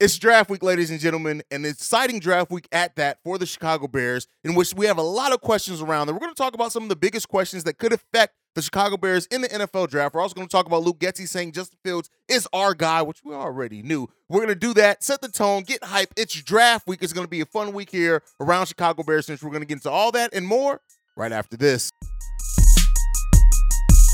It's draft week, ladies and gentlemen, and exciting draft week at that for the Chicago Bears, in which we have a lot of questions around. And we're going to talk about some of the biggest questions that could affect the Chicago Bears in the NFL draft. We're also going to talk about Luke Getsy saying Justin Fields is our guy, which we already knew. We're going to do that, set the tone, get hype. It's draft week. It's going to be a fun week here around Chicago Bears. Since we're going to get into all that and more right after this.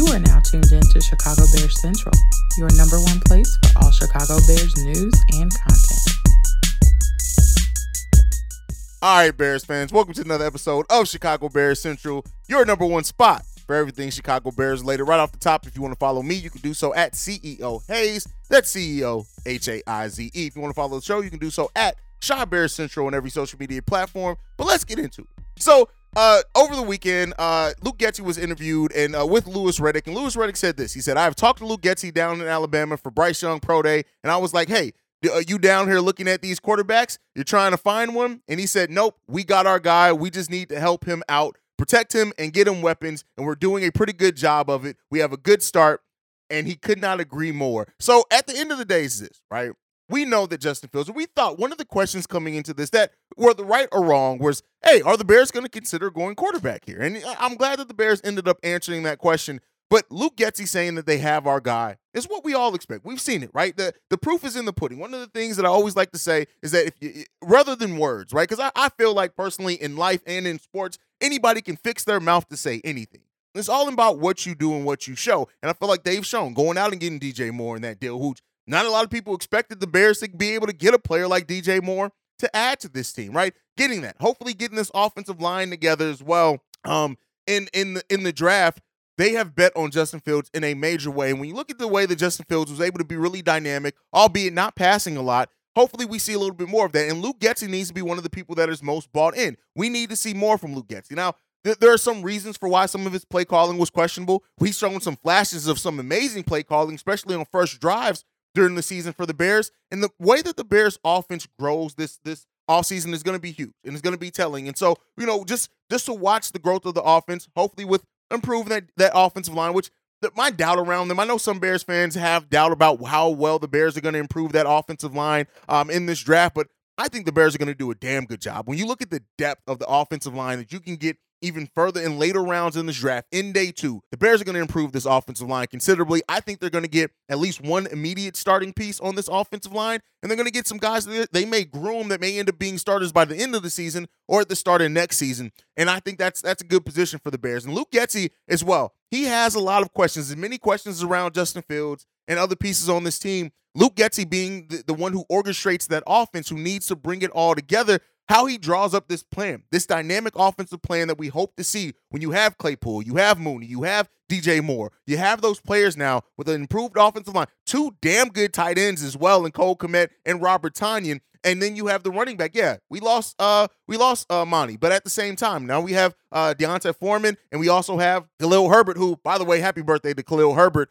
You are now tuned in to Chicago Bears Central, your number one place for all Chicago Bears news and content. All right, Bears fans, welcome to another episode of Chicago Bears Central, your number one spot for everything Chicago Bears later. Right off the top, if you want to follow me, you can do so at CEO Haize. That's CEO H A I Z E. If you want to follow the show, you can do so at Chi Bears Central on every social media platform. But let's get into it. So, uh, over the weekend, uh, Luke Getsy was interviewed and uh, with Louis Riddick, and Louis Riddick said this. He said, "I've talked to Luke Getsy down in Alabama for Bryce Young Pro Day, and I was like, hey." Are you down here looking at these quarterbacks? You're trying to find one? And he said, Nope, we got our guy. We just need to help him out, protect him, and get him weapons. And we're doing a pretty good job of it. We have a good start. And he could not agree more. So at the end of the day, is this, right? We know that Justin Fields, we thought one of the questions coming into this that were the right or wrong was, hey, are the Bears going to consider going quarterback here? And uh, I'm glad that the Bears ended up answering that question. But Luke Getsy saying that they have our guy is what we all expect. We've seen it, right? The the proof is in the pudding. One of the things that I always like to say is that if you, rather than words, right? Because I, I feel like personally in life and in sports, anybody can fix their mouth to say anything. It's all about what you do and what you show. And I feel like they've shown going out and getting DJ Moore in that deal, who not a lot of people expected the Bears to be able to get a player like DJ Moore to add to this team, right? Getting that, hopefully getting this offensive line together as well. Um, in in the in the draft, they have bet on Justin Fields in a major way. And when you look at the way that Justin Fields was able to be really dynamic, albeit not passing a lot, hopefully we see a little bit more of that. And Luke Getsy needs to be one of the people that is most bought in. We need to see more from Luke Getsy. Now, there are some reasons for why some of his play calling was questionable. He's shown some flashes of some amazing play calling, especially on first drives during the season for the Bears. And the way that the Bears offense grows this this offseason is going to be huge and it's going to be telling. And so, you know, just just to watch the growth of the offense, hopefully with improving that, that offensive line, which my doubt around them. I know some Bears fans have doubt about how well the Bears are going to improve that offensive line um, in this draft, but I think the Bears are going to do a damn good job. When you look at the depth of the offensive line that you can get even further in later rounds in this draft in day two. The Bears are going to improve this offensive line considerably. I think they're going to get at least one immediate starting piece on this offensive line, and they're going to get some guys that they may groom that may end up being starters by the end of the season or at the start of next season. And I think that's that's a good position for the Bears. And Luke Getsy as well. He has a lot of questions, and many questions around Justin Fields and other pieces on this team. Luke Getsy being the, the one who orchestrates that offense, who needs to bring it all together how he draws up this plan, this dynamic offensive plan that we hope to see when you have Claypool, you have Mooney, you have DJ Moore, you have those players now with an improved offensive line, two damn good tight ends as well, and Cole Kmet and Robert Tonyan. And then you have the running back. Yeah, we lost uh we lost uh Monty, but at the same time, now we have uh D'Onta Foreman and we also have Khalil Herbert, who, by the way, happy birthday to Khalil Herbert.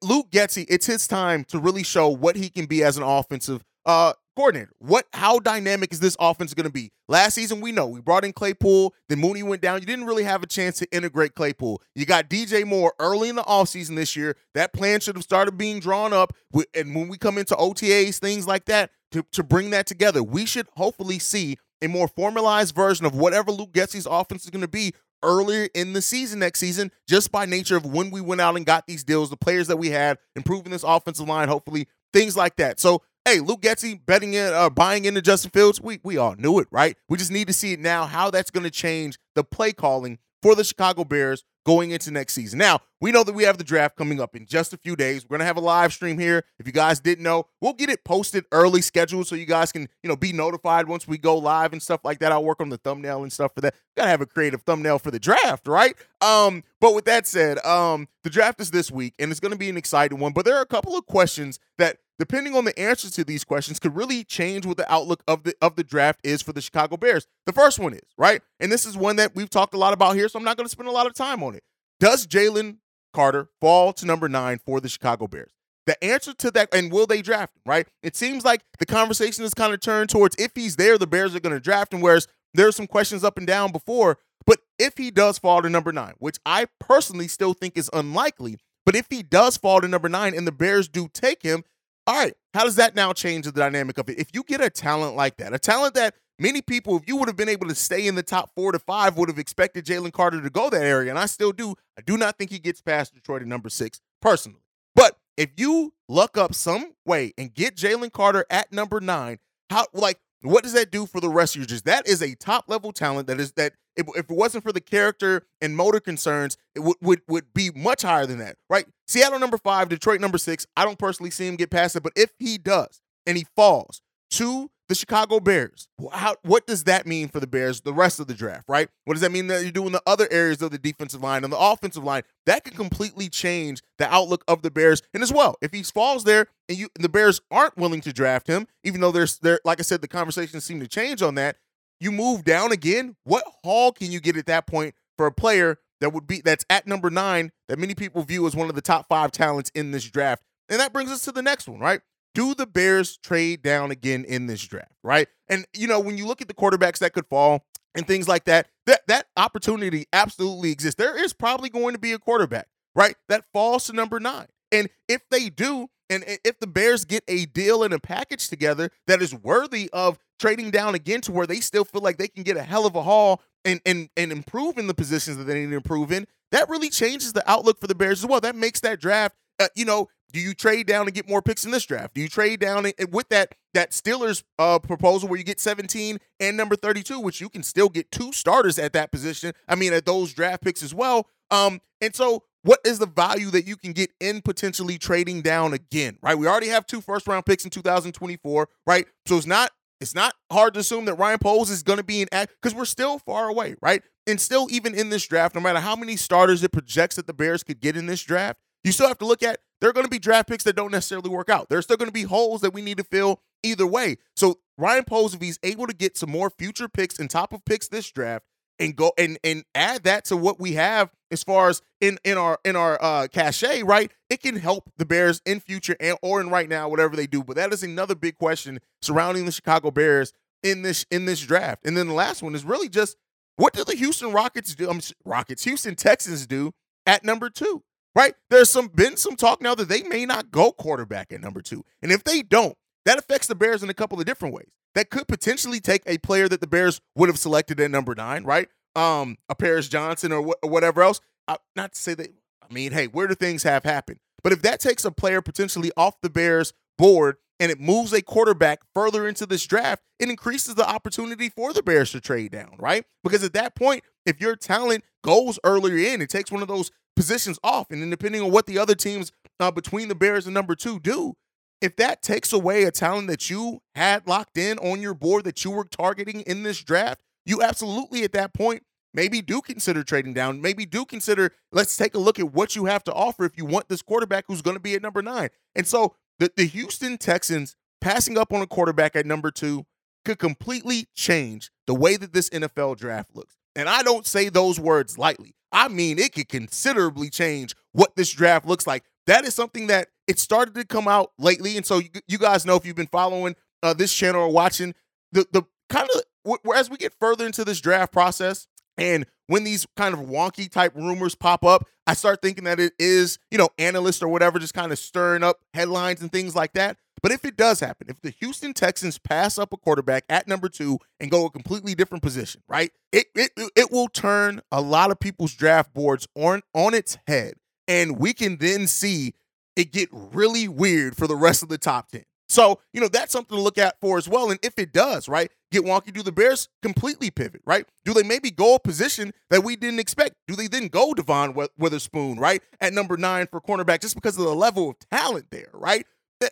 Luke Getsy, it's his time to really show what he can be as an offensive uh coordinator. What how dynamic is this offense going to be? Last season we know we brought in Claypool, then Mooney went down. You didn't really have a chance to integrate Claypool. You got DJ Moore early in the offseason this year. That plan should have started being drawn up and when we come into OTAs, things like that to, to bring that together. We should hopefully see a more formalized version of whatever Luke Getsy's offense is going to be earlier in the season next season, just by nature of when we went out and got these deals, the players that we had, improving this offensive line, hopefully, things like that. So hey, Luke Getsy betting in, uh, buying into Justin Fields, we we all knew it, right? We just need to see it now how that's going to change the play calling for the Chicago Bears going into next season. Now, we know that we have the draft coming up in just a few days. We're going to have a live stream here. If you guys didn't know, we'll get it posted early scheduled so you guys can, you know, be notified once we go live and stuff like that. I'll work on the thumbnail and stuff for that. Got to have a creative thumbnail for the draft, right? Um, but with that said, um, the draft is this week and it's going to be an exciting one, but there are a couple of questions that depending on the answers to these questions could really change what the outlook of the of the draft is for the Chicago Bears. The first one is, right? And this is one that we've talked a lot about here, so I'm not going to spend a lot of time on it. Does Jalen Carter fall to number 9 for the Chicago Bears? The answer to that, and will they draft him, right? It seems like the conversation is kind of turned towards if he's there, the Bears are going to draft him, whereas there are some questions up and down before. But if he does fall to number nine, which I personally still think is unlikely, but if he does fall to number nine and the Bears do take him, all right, how does that now change the dynamic of it? If you get a talent like that, a talent that many people, if you would have been able to stay in the top four to five, would have expected Jalen Carter to go that area. And I still do. I do not think he gets past Detroit at number six, personally. But if you luck up some way and get Jalen Carter at number nine, how like what does that do for the rest of your just that is a top level talent that is that if, if it wasn't for the character and motor concerns it would, would would be much higher than that right seattle number five detroit number six i don't personally see him get past it but if he does and he falls to the Chicago Bears. How, what does that mean for the Bears, the rest of the draft, right? What does that mean that you do in the other areas of the defensive line and the offensive line? That can completely change the outlook of the Bears. And as well, if he falls there and you the Bears aren't willing to draft him, even though there's there, like I said, the conversations seem to change on that. You move down again. What haul can you get at that point for a player that would be that's at number nine that many people view as one of the top five talents in this draft? And that brings us to the next one, right? do the Bears trade down again in this draft, right? And you know, when you look at the quarterbacks that could fall and things like that, that that opportunity absolutely exists. There is probably going to be a quarterback, right, that falls to number 9. And if they do, and if the Bears get a deal and a package together that is worthy of trading down again to where they still feel like they can get a hell of a haul and and and improve in the positions that they need to improve in, that really changes the outlook for the Bears as well. That makes that draft, uh, you know, do you trade down and get more picks in this draft? Do you trade down and, with that that Steelers uh, proposal where you get 17 and number 32, which you can still get two starters at that position? I mean, at those draft picks as well. Um, and so what is the value that you can get in potentially trading down again? Right? We already have two first round picks in 2024, right? So it's not it's not hard to assume that Ryan Poles is going to be an act because we're still far away, right? And still, even in this draft, no matter how many starters it projects that the Bears could get in this draft, you still have to look at there are going to be draft picks that don't necessarily work out. There's still going to be holes that we need to fill either way. So Ryan Poles, if he's able to get some more future picks and top of picks this draft and go and and add that to what we have as far as in in our in our uh cachet, right? It can help the Bears in future and or in right now, whatever they do. But that is another big question surrounding the Chicago Bears in this in this draft. And then the last one is really just what do the Houston Rockets do? Um, Rockets, Houston Texans do at number two? right? There's some been some talk now that they may not go quarterback at number two. And if they don't, that affects the Bears in a couple of different ways. That could potentially take a player that the Bears would have selected at number nine, right? Um, a Paris Johnson or, wh- or whatever else. Uh, not to say that, I mean, hey, where do things have happened? But if that takes a player potentially off the Bears board and it moves a quarterback further into this draft, it increases the opportunity for the Bears to trade down, right? Because at that point, if your talent goes earlier in, it takes one of those positions off. And then depending on what the other teams uh, between the Bears and number two do, if that takes away a talent that you had locked in on your board that you were targeting in this draft, you absolutely at that point maybe do consider trading down. Maybe do consider let's take a look at what you have to offer if you want this quarterback who's going to be at number nine. And so the, the Houston Texans passing up on a quarterback at number two could completely change the way that this NFL draft looks. And I don't say those words lightly. I mean, it could considerably change what this draft looks like. That is something that it started to come out lately. And so you, you guys know if you've been following uh, this channel or watching the, the kind of, w- as we get further into this draft process, and when these kind of wonky type rumors pop up, I start thinking that it is, you know, analysts or whatever just kind of stirring up headlines and things like that. But if it does happen, if the Houston Texans pass up a quarterback at number two and go a completely different position, right? It it it will turn a lot of people's draft boards on on its head, and we can then see it get really weird for the rest of the top ten. So you know that's something to look at for as well. And if it does, right, get wonky, do the Bears completely pivot, right? Do they maybe go a position that we didn't expect? Do they then go Devon Witherspoon, right, at number nine for cornerback just because of the level of talent there, right?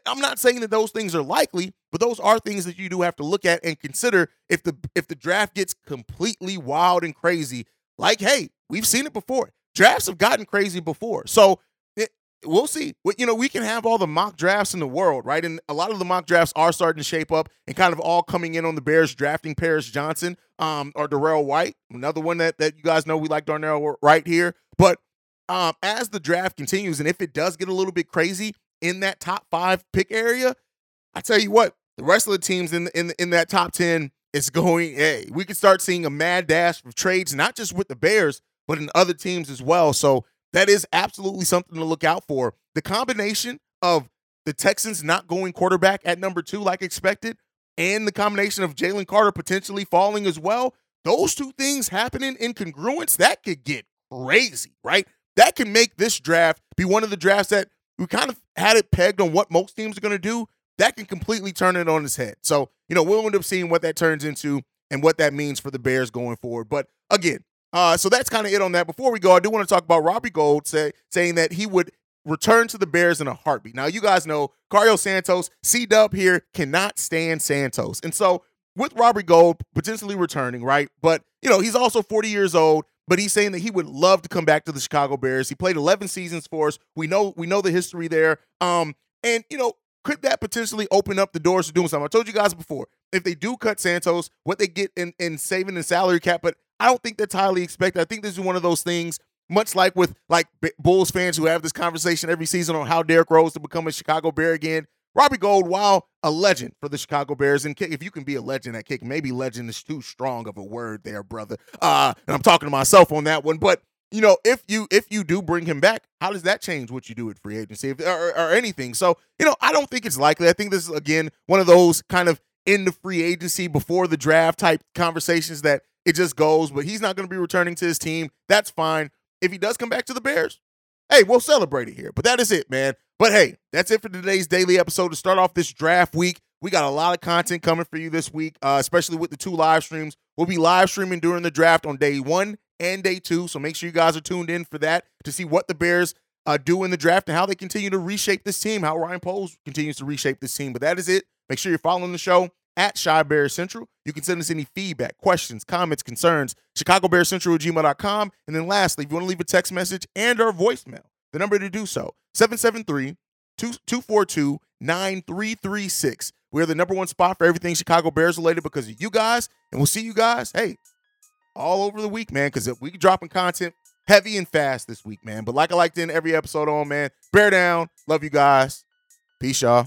I'm not saying that those things are likely, but those are things that you do have to look at and consider if the if the draft gets completely wild and crazy. Like, hey, we've seen it before. Drafts have gotten crazy before. So we'll see. You know, we can have all the mock drafts in the world, right? And a lot of the mock drafts are starting to shape up and kind of all coming in on the Bears drafting Paris Johnson um, or Darnell Wright, another one that, that you guys know we like Darnell Wright here. But um, as the draft continues, and if it does get a little bit crazy, in that top five pick area, I tell you what, the rest of the teams in in in that top ten is going. Hey, we can start seeing a mad dash of trades, not just with the Bears, but in other teams as well. So that is absolutely something to look out for. The combination of the Texans not going quarterback at number two like expected, and the combination of Jalen Carter potentially falling as well, those two things happening in congruence, that could get crazy, right? That can make this draft be one of the drafts that we kind of had it pegged on what most teams are going to do. That can completely turn it on its head. So, you know, we'll end up seeing what that turns into and what that means for the Bears going forward. But again, uh, so that's kind of it on that. Before we go, I do want to talk about Robbie Gould say, saying that he would return to the Bears in a heartbeat. Now, you guys know Cairo Santos, C Dub here cannot stand Santos. And so with Robbie Gould potentially returning, right? But, you know, he's also 40 years old, but he's saying that he would love to come back to the Chicago Bears. He played 11 seasons for us. We know we know the history there. Um and you know, could that potentially open up the doors to doing something? I told you guys before, if they do cut Santos, what they get in, in saving the salary cap, but I don't think that's highly expected. I think this is one of those things, much like with like Bulls fans who have this conversation every season on how Derrick Rose to become a Chicago Bear again. Robbie Gould, while a legend for the Chicago Bears, and if you can be a legend at kick, maybe legend is too strong of a word there, brother. Uh, and I'm talking to myself on that one. But you know, if you if you do bring him back, how does that change what you do at free agency if, or, or anything? So you know, I don't think it's likely. I think this is again one of those kind of in the free agency before the draft type conversations that it just goes. But he's not going to be returning to his team. That's fine. If he does come back to the Bears, hey, we'll celebrate it here. But that is it, man. But hey, that's it for today's daily episode. To start off this draft week, we got a lot of content coming for you this week, uh, especially with the two live streams. We'll be live streaming during the draft on day one and day two. So make sure you guys are tuned in for that to see what the Bears uh, do in the draft and how they continue to reshape this team, how Ryan Poles continues to reshape this team. But that is it. Make sure you're following the show at Chi Bears Central. You can send us any feedback, questions, comments, concerns, ChicagoBearsCentral at gmail.com. And then lastly, if you want to leave a text message and or voicemail, the number to do so, 773 242 9336. We're the number one spot for everything Chicago Bears related because of you guys. And we'll see you guys, hey, all over the week, man, because we dropping content heavy and fast this week, man. But like I like end every episode on, man, bear down. Love you guys. Peace, y'all.